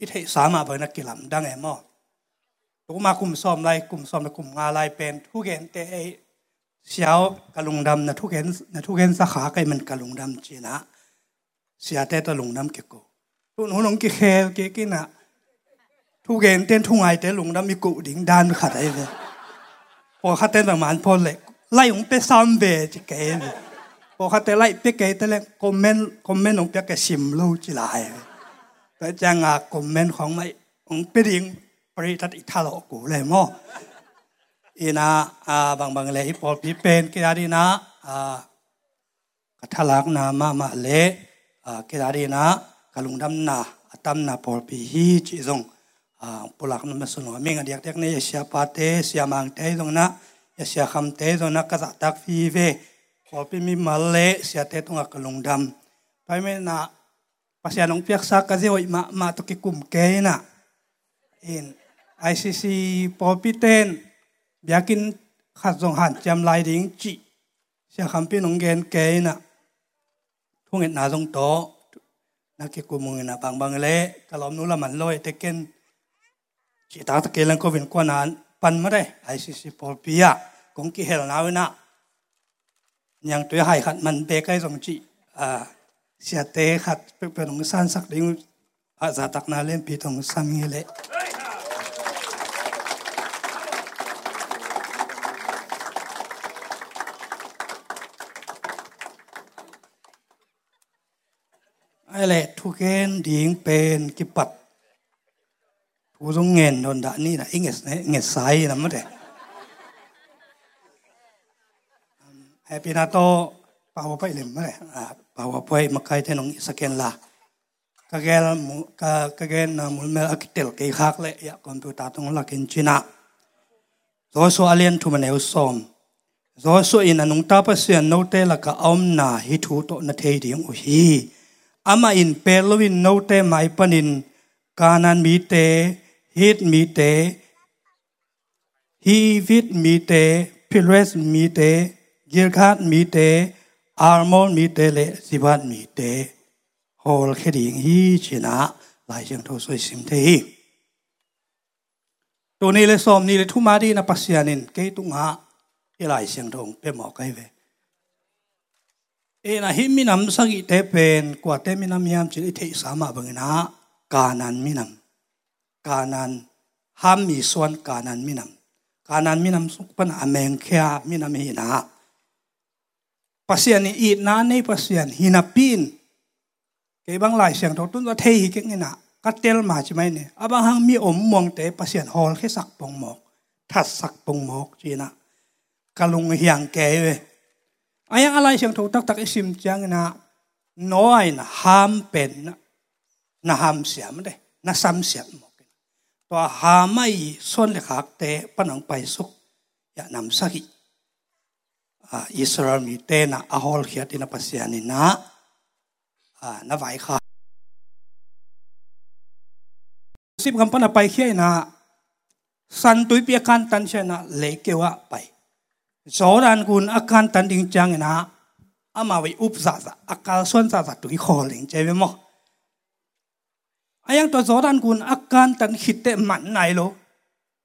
เราเป็นเป็นกระทุกแค่น้องในสักดึงกระจิจานะตัวปาตัวกะลงดำฮีเอนะอเบสาการถไปนักกีอาบกอมกอมกินกอมกอมินะสางามโลปีนะนะสางฮีนะตูนเป็นหุ่นไปเสียอิทธิสามาเบนักกิลำดังเอมอตัวมาคุมซ้อมไรคุมซ้อมและคุมงาไรเป็นทุกเห็นแต่เสียวกะลุงดำนะทุกเห็นนะทุกเห็นสาขาไกมันกะลุงดำจีนะเสียแต่ตะลุงดำเกกูตุนหุ่งกิเคเกกินะทุกเห็นเต้นทุ่งไอเต้ลุงดำมีกูดิ่งดานขัดไอเลยพอขัดเต้นประมาณพอเลยไล่ของไปซ้ำเบจเกยพอขัดเต้นไล่เป๊กเกแต่ลยคอมเมนต์คอมเมนต์ของเป๊กเกชิมลูจิลาย แต่จังอะคอมเมนต์ของไม่ของเป๊กปริทัดอิทาโลกูเลยมั้งอีน่าอ่าบางบางเลยพอพี่เป็นกีฬาดีนะอ่ากทลักนามามาเลอ่ากีฬาดีนะกลุงดำนาตัมนาพอพี่ฮีจีจงอ่าปุลักนมาสนอมิงเดียกเด็กเนี่ยเสียปาเตเสียมังเตจงนะเสียคำเตจงนะก็จะตักฟีเวพอพี่มีมาเลเสียเตตงกลุงดำไปไม่นะภา ษาหนองเปียกซักก็จะว่ามามาตุกิกุมเกยนะอิน ICC ปอปิเตนบิากินขัดสงหันจำลายดิ้งจีเสียคำพี่น้องเกน เสียเตะขัดเป็นของสันสักดิ้งอาจจะตักนาเล่นพีตองสามีเละไอ้แหละทุกเกนดิ้งเป็นกิปัดผู้ทรงเงินโดนด่านี่นะอิงเงสเงสไซนะมั้งเด็กแฮปปี้นาโต รงซ้ำงี้เลย ai lệ thu khen điển bền cái bật thu giống nghền đồn đã ni là ít nghệt nghệt sai lắm đấy happy na to bảo phải làm đấy à bảo phải mà cái thế nó sẽ khen là cái cái cái cái cái là muốn mẹ cái tel cái khác lệ ya còn tôi ta tung là khen china rồi số alien thu mình yêu som rồi số in anh ta phải xuyên nô tê là cái ông na hi thu to na thấy điển u hi ama in pelowin no te mai panin kanan mi te hit mi te hi vit mi te pilres mi te girkhat mi te armon mi te le sivat mi te hol kheding hi china lai jeng tho soi sim te hi to ni le som ni le thu ma di na pasianin ke tu nga ilai siang thong pe mo kai ve e na hi minam sagi te pen kwa te minam yam chi the sama bangina kanan minam kanan ham mi suan kanan minam kanan minam suk pan ameng kya minam hi na pasian ni it na nei pasian hinapin ke bang lai siang tho tun wa thei hi ke ngina ka tel ma chi mai ne abang hang mi om mong te pasian hol khe sak pong mok that sak pong mok chi na kalung hiang ke we ayang alai siang tho tak tak isim chang na noi na ham pen na ham siam de na sam siam mo to ha mai son le khak te panang pai suk ya nam อิสราเอลมีเตนะอาฮอลเขียดินาปัสยานินะนาไหวค่ะสิบคำพันไปเขียนะสันตุยเปียกันตันเชนะเลเกวะไปสอรันคุณอาการตันดิงจังนะอามาวิอุปสาสะอาการส่วนสาสะตุยคอลิงใจไปมั้งอายังตัวสอรันคุณอาการตันขิดเตมันไหนโล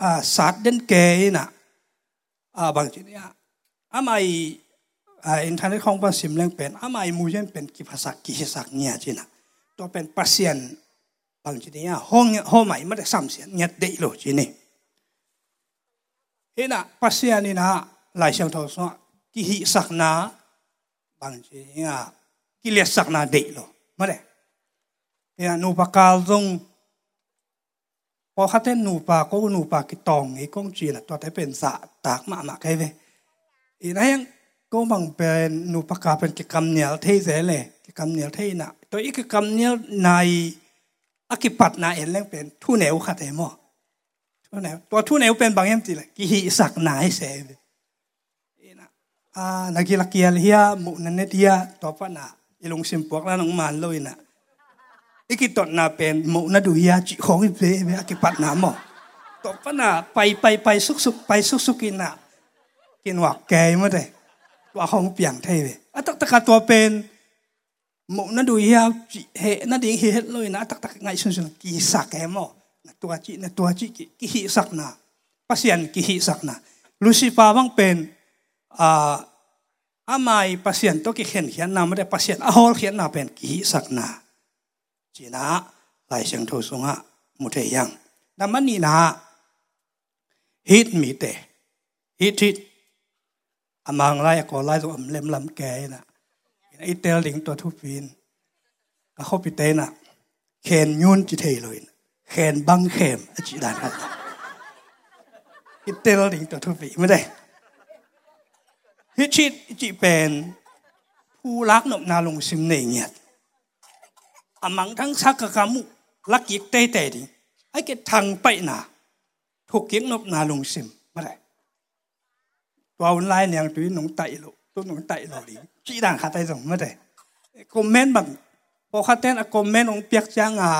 มินจินะกานันมีน้ำเต็มไหลเสียงทอสวงบังเจียมจะมาวี biến khiển na ama vi có thể bảo là mù yên bằng em chỉ là kỳ sắc nhiệt gam vải không kín đều mà đây ina gam thắc không à sát đến kề ina à bằng chỉ này พอคัดเต้นหนูปากก็หนูปากกิตองไอ้ก้องจีน่ะตัวแต่เป็นสะตากมาหมักให้เวอีนั่นก็บังเป็นหนูปากกาเป็นกิกรรมเหนียวเทเสเลยกิกรรมเหนียวเท่น่ะตัวอีกิกรรมเหนียวในอากิปัดนาเอ็นแล้งเป็นทุ่เหนียวขัดเอมอทุ่เหนียวตัวทุ่เหนียวเป็นบางเอ็มจีเลยกิฮิสักนายเสเลยอีน่ะอ่านักกีฬาเกียร์เฮียมุนันเนตียตัวปะน่ะอีลงซิมปวกแล้วน้องมันเลยน่ะ อีกิตนาเป็นมุนัดูเฮียจิของอีเบเบอากิปัดนามอตัวปนาไปไปไปสุกสุกไปสุกสุกกินนะกินหวักแกมาเลยตัวห้องเปียงเทเวอะตักตะกาตัวเป็น một nó đuổi heo hệ nó đi hệ lôi nó tắc tắc ngay xuân xuân kỳ sạc em mò nó tua chị nó tua chị kỳ hi sạc na pasien kỳ hi sạc na Lucifer bang pen à amai pasien to kỳ khen hiền na mà pasien a hol hiền na pen kỳ hi sạc na chỉ na lại sang thâu sung ha một thể yang nam man ni na hit mi te hit hit amang lai ko lai zo am lem lam ke na ไอเตลลิงตัวทุปีนเขาไปเตน่ะเขนยุนจิเทเลยเขนบังเขมจิดานครับอิเตลลิงตัวทุปีไม่ได้ฮิชิตจิเป็นผู้รักนบนาลงซิมเนียด อามังทั้งชักกามุลักยิกเตเตดิไอ้เกทางไปนาถูกยิกนบนาลงซิมไม่ได้ตัววันไล่เนี่ยตัวน้องไตลูกตัวน้องไตหลูกจีดังขาไตส่งไม่ได้คอมเมนต์บางพอขัดเต้นอคอมเมนต์องเปียกจังอะ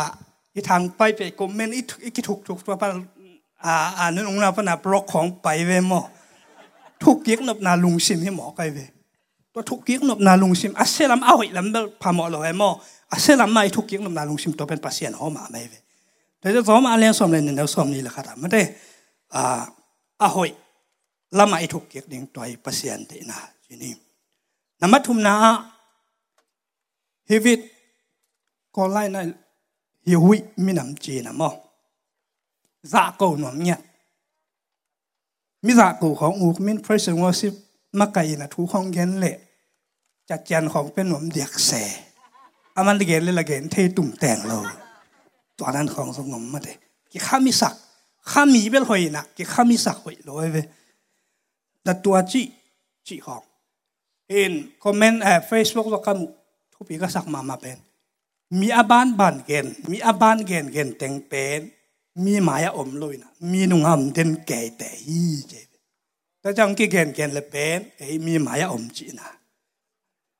อีทางไปไปคอมเมนต์อีอีกถูกถูกตัวปะอ่าอ่านึกองเราปนาบล็อกของไปเวมอทุกเกียกนบนาลงซิมให้หมอไกเว ตัวทุกเกียกนบนาลุงซิมอาเซลัมเอาอีลำเบลพามอเลยมออาเซลัมไม่ทุกเกียกนบนาลุงซิมตัวเป็นปัสเซียนหอมาไม่เวแต่จะสอมาเลี้ยงสอมเลยเนี่ยสอมนี่แหละครับไม่ได้อ่าอาหอยละไม่ทุกเกียกเลี้ยงตัวปัสเซียนเตนะทีนี้นามัทุมนาฮิวิตก็ไล่ในฮิวิมีน้ำจีนะมอซากหนวมเนี่ยมิซาโกของอูกมินเพรสเซนวอสิมาไกนะทุกของเกนเละ จัดจานของเป็นหนุ่มเด็กแสอามันเกลเลยละเกลเทตุ่มแต่งเราตอนนั้นของสงมมาเดกิข้ามีสักข้ามีเป็นหอยนะกิข้ามีสักหอยลอยไปแต่ตัวจีจีของเอ็นคอมเมนต์แอบเฟซบุ๊กว่ากันทุกปีก็สักมามาเป็น มีอาบานบานเกนมีอาบานเกนเกนแต่งเป็นมีหมายอมลอยนะมีนุ่งห่มเด่นแก่แต่ฮีเจ็บแต่จังกี่เกนเกนเลยเป็นเอ้มีหมายอมจีนะ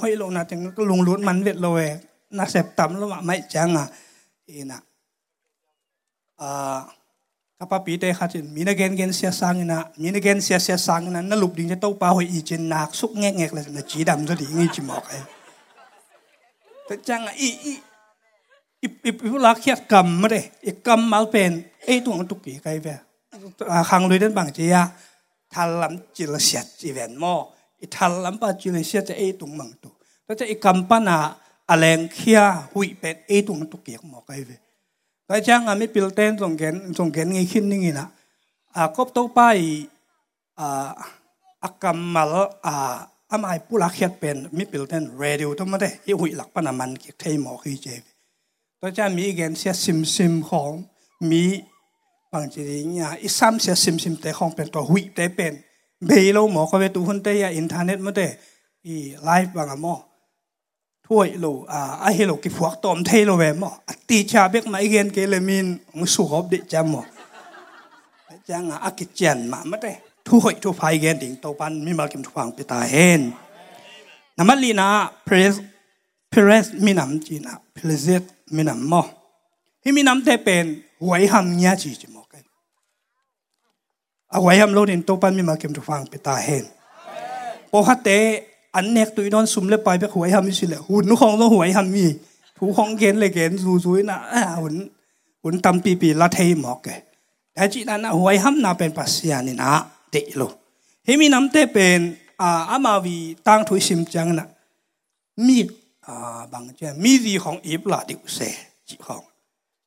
หอยโลนะจังก็ลงรถมันเวทโลเอน่ะเสพต่ำแล้วไม่จังอะอีน่ะอ่า kapapi te khatin mina gen gen sia sangina mina gen sia sia sangina na lup ding to pa hoi i chin nak suk nge ngek la na chi dam zo di ngi chi mo kai te chang i i i i pu la khiat kam ma de i kam mal pen e tu ngtu ki kai ve a khang lui den bang chi ya thal lam chi la siat chi ven mo i thal lam pa chi la siat e tu mang tu te i kam pa na aleng khia hui pen e tu ngtu ki mo kai ve ก็จ้างอามิปิลเตนส่งเกนส่งเกนงี้ขึ้นนี่นะอ่ากบตัวไปอ่าอากรรมมาลอ่าอ บหมอคือเจตัวจ้ามีเกนเสียซิมซิมของทีเนี่ยอีซ้ำเสียซิมซิมแต่ของเป็นตัวหุยแต่เป็นเบลล์หมอเขาไปดูคนเตยอินเทอร์เน็ตมาเตอีไลฟ์บางอะหมอถ้วยโลอ่าไอเฮโลกิพวกตอมเทโลเวมอตีชาเบกมาอีเกนเกลมินงสุขอบเดิจามอจังอากิเจนมาไม่ได้ถ้วยทุพายเกนดิ่งโตปันมีมากิมทุพังไปตาเห็นนามัลีนาเพรสเพรสมีนำจีนะเพรสเซตมีน้ำมอที่มีน้ำแต่เป็น วยหำเงี้ยจีจีมอกันเอาหวยหำโลดินตัวปันมีมาเก็บทุกฟังไปตาเห็นพอฮัตเตอันเนกตุยนอนซุ่มเลยไปไปหวยหำมีสิเลยหุ่นของต้องหวยหำมีถูของเกณฑ์เลยเกณฑ์สู้ๆนะหุ่นหุ่นตำปีปีละเทหมอกแกแต่จีนั้นหวยหำน่าเป็นปัสยานี่นะเด็กโลที่มีน้ำแต่เป็นอ่าอามาวีตั้งถุยซิมจังนะมีอ่าบางเจ้ามีดีของอีบลาดิวเสจีของ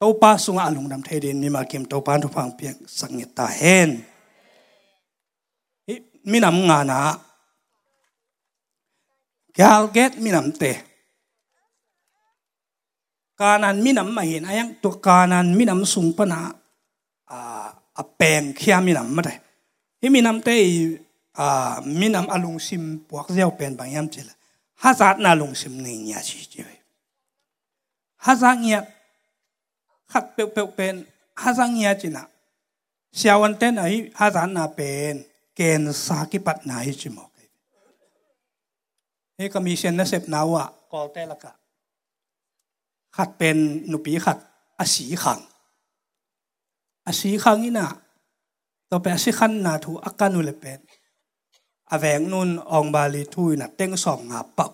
อไลนั่งก็ยุนาวมาเปียเนจีตาตรงอะลายเชียงทน่าเต็มเห็นนะเอเลยลุงกิมเงียดดิมันได้พิลิเปียเลียนเลี ขัดเปียวเปียวเป็นฮาซังเฮียจินะเสียวันเต้นไออาจารย์นาเป็นเกณฑ์สากิปัตนาฮิจิมอกเฮ้ก็มีเชนนเสพนาวะกอลเตลกะขัดเป็นหนุปีขัดอสีขังอสีขังนี่นะต่อไปอสีขันนาถูอาการนุเลเป็นอาแวงนุนองบาลีทุยนะเต้งสองงาเป่า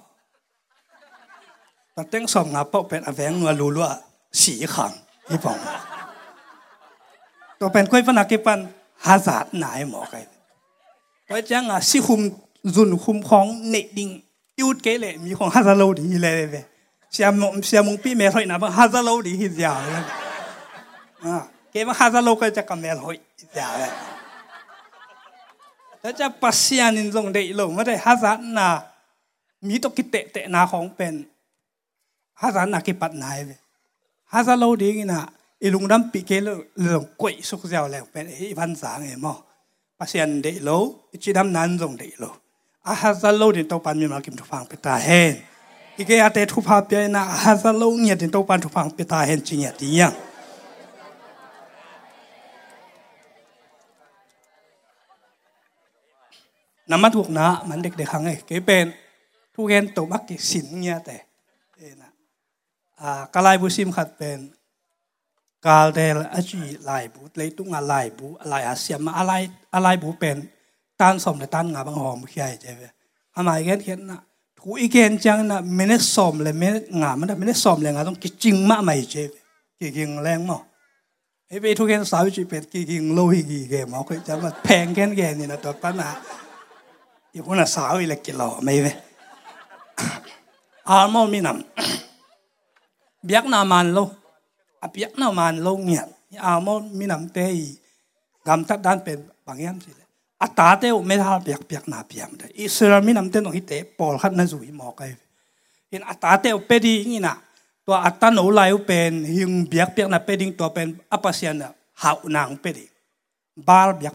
ตัเต้งสองงาป่าเป็นอาแวงนัวลูลัวสีขัง ที่ปองตัวเป็นคุยพนักกิปันฮาซาดนายหมอไก่ตัวจังอะสิคุมรุนคุมของเนดิงยูดเกเลยมีของฮาซาโลดีเลยเลยเสียมเสียมงปีเมลอยนะว่าะฮาซาโลดีฮิจยาวเลยอ่าเกมาฮาซาโลก็จะกำเมลอยฮิจยาวเลยแล้วจะปัสยานินทรงเดลงไม่ได้ฮาซานามีตกิเตเตนาของเป็นฮาซานากิปัดนายเลย ฮาซาโลดีกินะอีลุงดำปีเกลเรื่องกวยสุกเจ้าแล้วเป็นอีพันสางเองมั้งปัสยานเดโลจีดำนันทรงเดโลอาฮาซาโลดินตัวปันมีมากิมทุ กอาลายบุซิมขัดเป็นกาลเดลอจีลายบุเลยตุ้งอะไรบุอะไรอาเซียมอะไรอะไรบุเป็นต้านสมและต้านงาบางหอมใช่ใช่ไหมทำไมเกนเห็นนะถูอีเกนจังนะไม่ได้สมเลยไม่งามันไม่ได้สมเลยงาต้องกิจริงมากไม่ใช่กิจริงแรงมั้งไอ้เบทุกเกนสาวจีเป็นกิจริงโลหิกีเกมเอาคือจะมาแพงแกนแกนี่นะตัวปัญหาอีคนน่ะสาวอีเล็กกิโลไม่เว้อาร์มอมีนำเบียกนามันโลอามันโลเงียอาร์มอมีนัม เบียมได้อิสรามีนำเตนองฮิเตปอลขัดนั่นสุยหมอกไอเห็นอัตราเตวเป็ดีงี้นะตัวอัตราโนไลเป็นหิงเบียกเบียกนาเป็ดิงตัวเป็นอปัสยานะหาวนางเป็ดีบาลเบียก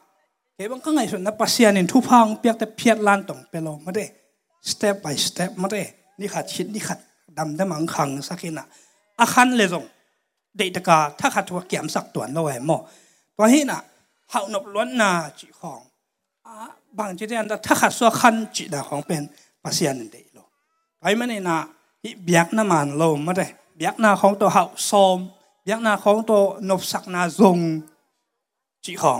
เบังครั้งไอ้ส่วนนับปัสยานินทุพังเปียกแต่เพียรลานตรงไปลองมาได้สเต็ปไปสเต็ปมาได้นี่ขัดชิดนี่ขัดดำได้มังขังสักทีน่ะอาคันเลยส่งเดตกาถ้าขัดทัวเกี่ยมสักตัวนเราไอ้หมอตัวนี้น่ะเฮาหนบล้วนนาจีของบางจีเดียนถ้าขัดสัวคันจีดาของเป็นปัสยานินเดโลไปมาในน่ะเบียกน้ำมันลมมาได้เบียกนาของตัวเฮาซอมเบียกนาของตัวหนบสักนาจงจีของ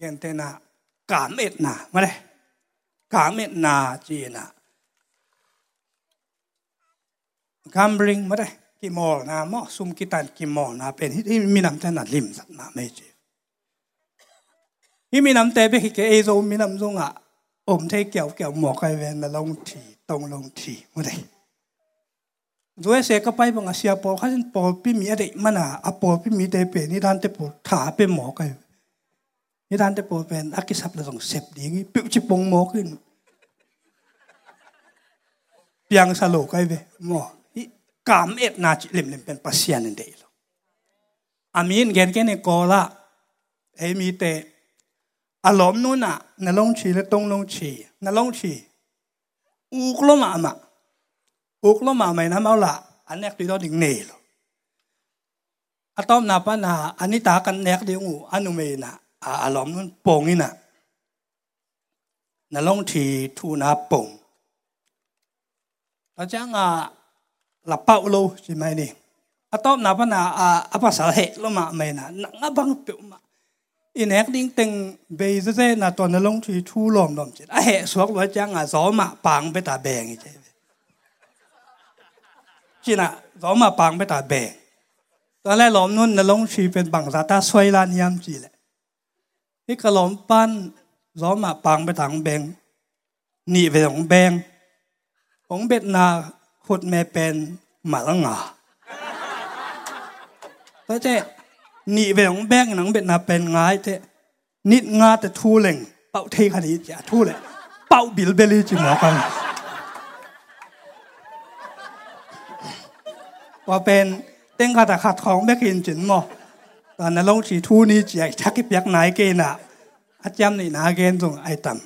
เตตรงนาฮอลเตลอมคิดลอมตัดนันนากนเลนัมมากามเขียนเตียงฮีจิบูสิบมินามเตยอาบางอะไรอามาวิมูเยนเป็นบางยามจีเงียนาคำบ่อยนะซาตานกองเงียนนะจีดนะมั้งซาเงียนเป็นลิมจัดไม่เจวิเตนเกมเกมเตนะกาเอ็ดนาเลยกามเอ็ดนาจีนะกามบริงมาเลยกิมอลนะมอซุมกิตันกิมอลนะเป็นที่มีน้ำเตนะลิมจัดนะไม่เจที่มีน้ำเตไปคิดเอโซมีน้ำซงอะอมเทเกี่ยวเกี่ยวหมอกไอเวนมาลงทีตรงลงทีมาเลยด้วยเสกไปบางอาเซียปอลขันปอลพี่มีอะไรมันอะอปอลพี่มีเตเปนี่ด้านเตปอลขาเป็นหมอกไอ นี่ด้านเตปอลเป็นอักษับเราต้องเสพดีงี้ปิ๊บจิปงหมขึ้นเปียงสโลกไอเวหมอกามเอ็ดนาจิเล่มเล่มเป็นปัสยานันเดียวอามีนเกนเกนเนโกละเอมีเตอารมณ์นู้นน่ะนลงชีและตรงลงชีนลงชีอุกลมามาอุกลมาไม่นะมาละอันนี้คือตัวดิ่งเนลอะตอมนาปนาอันนี้ตากันแนกเดียวงูอนุเมนะ อารมณ์นู้นโป่งนี่น่ะนลงชีทูนาโป่งเราจ้างอะหลับเป้าโลใช่ไหมนี่อะตอมนาปนาอะภาษาเหตุลมาไม่นะนังบังเปียวมาอินเอกดิ้งเต็งเบย์เซ่น่ะตอนนั้นลงทีทูลอมลมจิตอะเหสวกว่าจังอะสอมาปังไปตาแบงอีเจ้จีน่ะสอมาปังไปตาแบงตอนแรกลอมนุ่นน่ะลงทีเป็นบังซาตาสวยลานยามจีแหละ นี่ก็ลมปั้นสอมาปังไปทางแบงหนีไปของแบงของเบ็ดนาขุดแม่เป็นหมาละงาแล้วเจ้นี่เวงแบงหนังเป็นนาเป็นง่ายเทนิดงาแต่ทูเล่งเป่าเทคดีจะทูเลยเป่าบิลเบลีจิหมอกันว่าเป็นเต็งขาตขัดของแบกินจินหมอ ตอนนั้นลงสีทูนี่จะชักกิบยักไหนเกน่ะอาจารย์นี่นาเกนตรงไอตัม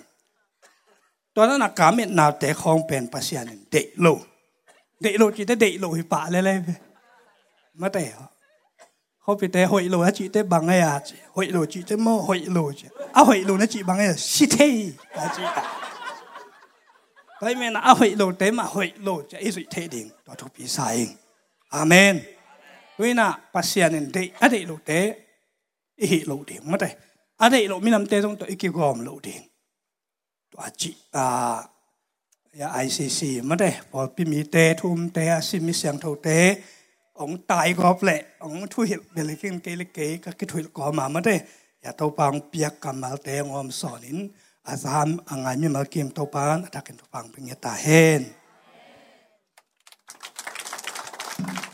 ตอนนั้นนักการเม็ดนาแต่ของเป็นปัสยานเดโลเดโลจีได้เดโลหิปะเลยเลยมาแต่เขาไปแต่หอยโลนะจีแต่บังไงอะหอยโลจีแต่โมหอยโลจีอะหอยโลนะจีบังไงสิเทนะจีไปแม่นะอะหอยโลแต่มาหอยโลจะอีสุเทดิงตัวทุกปีสายอาเมน วินาปัสยานินเดอะเดลูเตอิฮิลูเดงมาแต่อเดลูมินำเตต้งตัวอิกิกอมลูเดงตัวอจิอายาไอซีซีมาแต่พอพิมีเตทุมเตอาซิมิเสียงเทาเตองตายกอบแหละองทุยเบลิกินเกลิกเกก็คิดถุยกอมามาแต่อย่าเตาปังเปียกกำมมาเตงอมสอนินอาซามอ่างไงมีมาเกมเตาปันอัตากินเตาปังเป็นเงตาเฮน Thank you.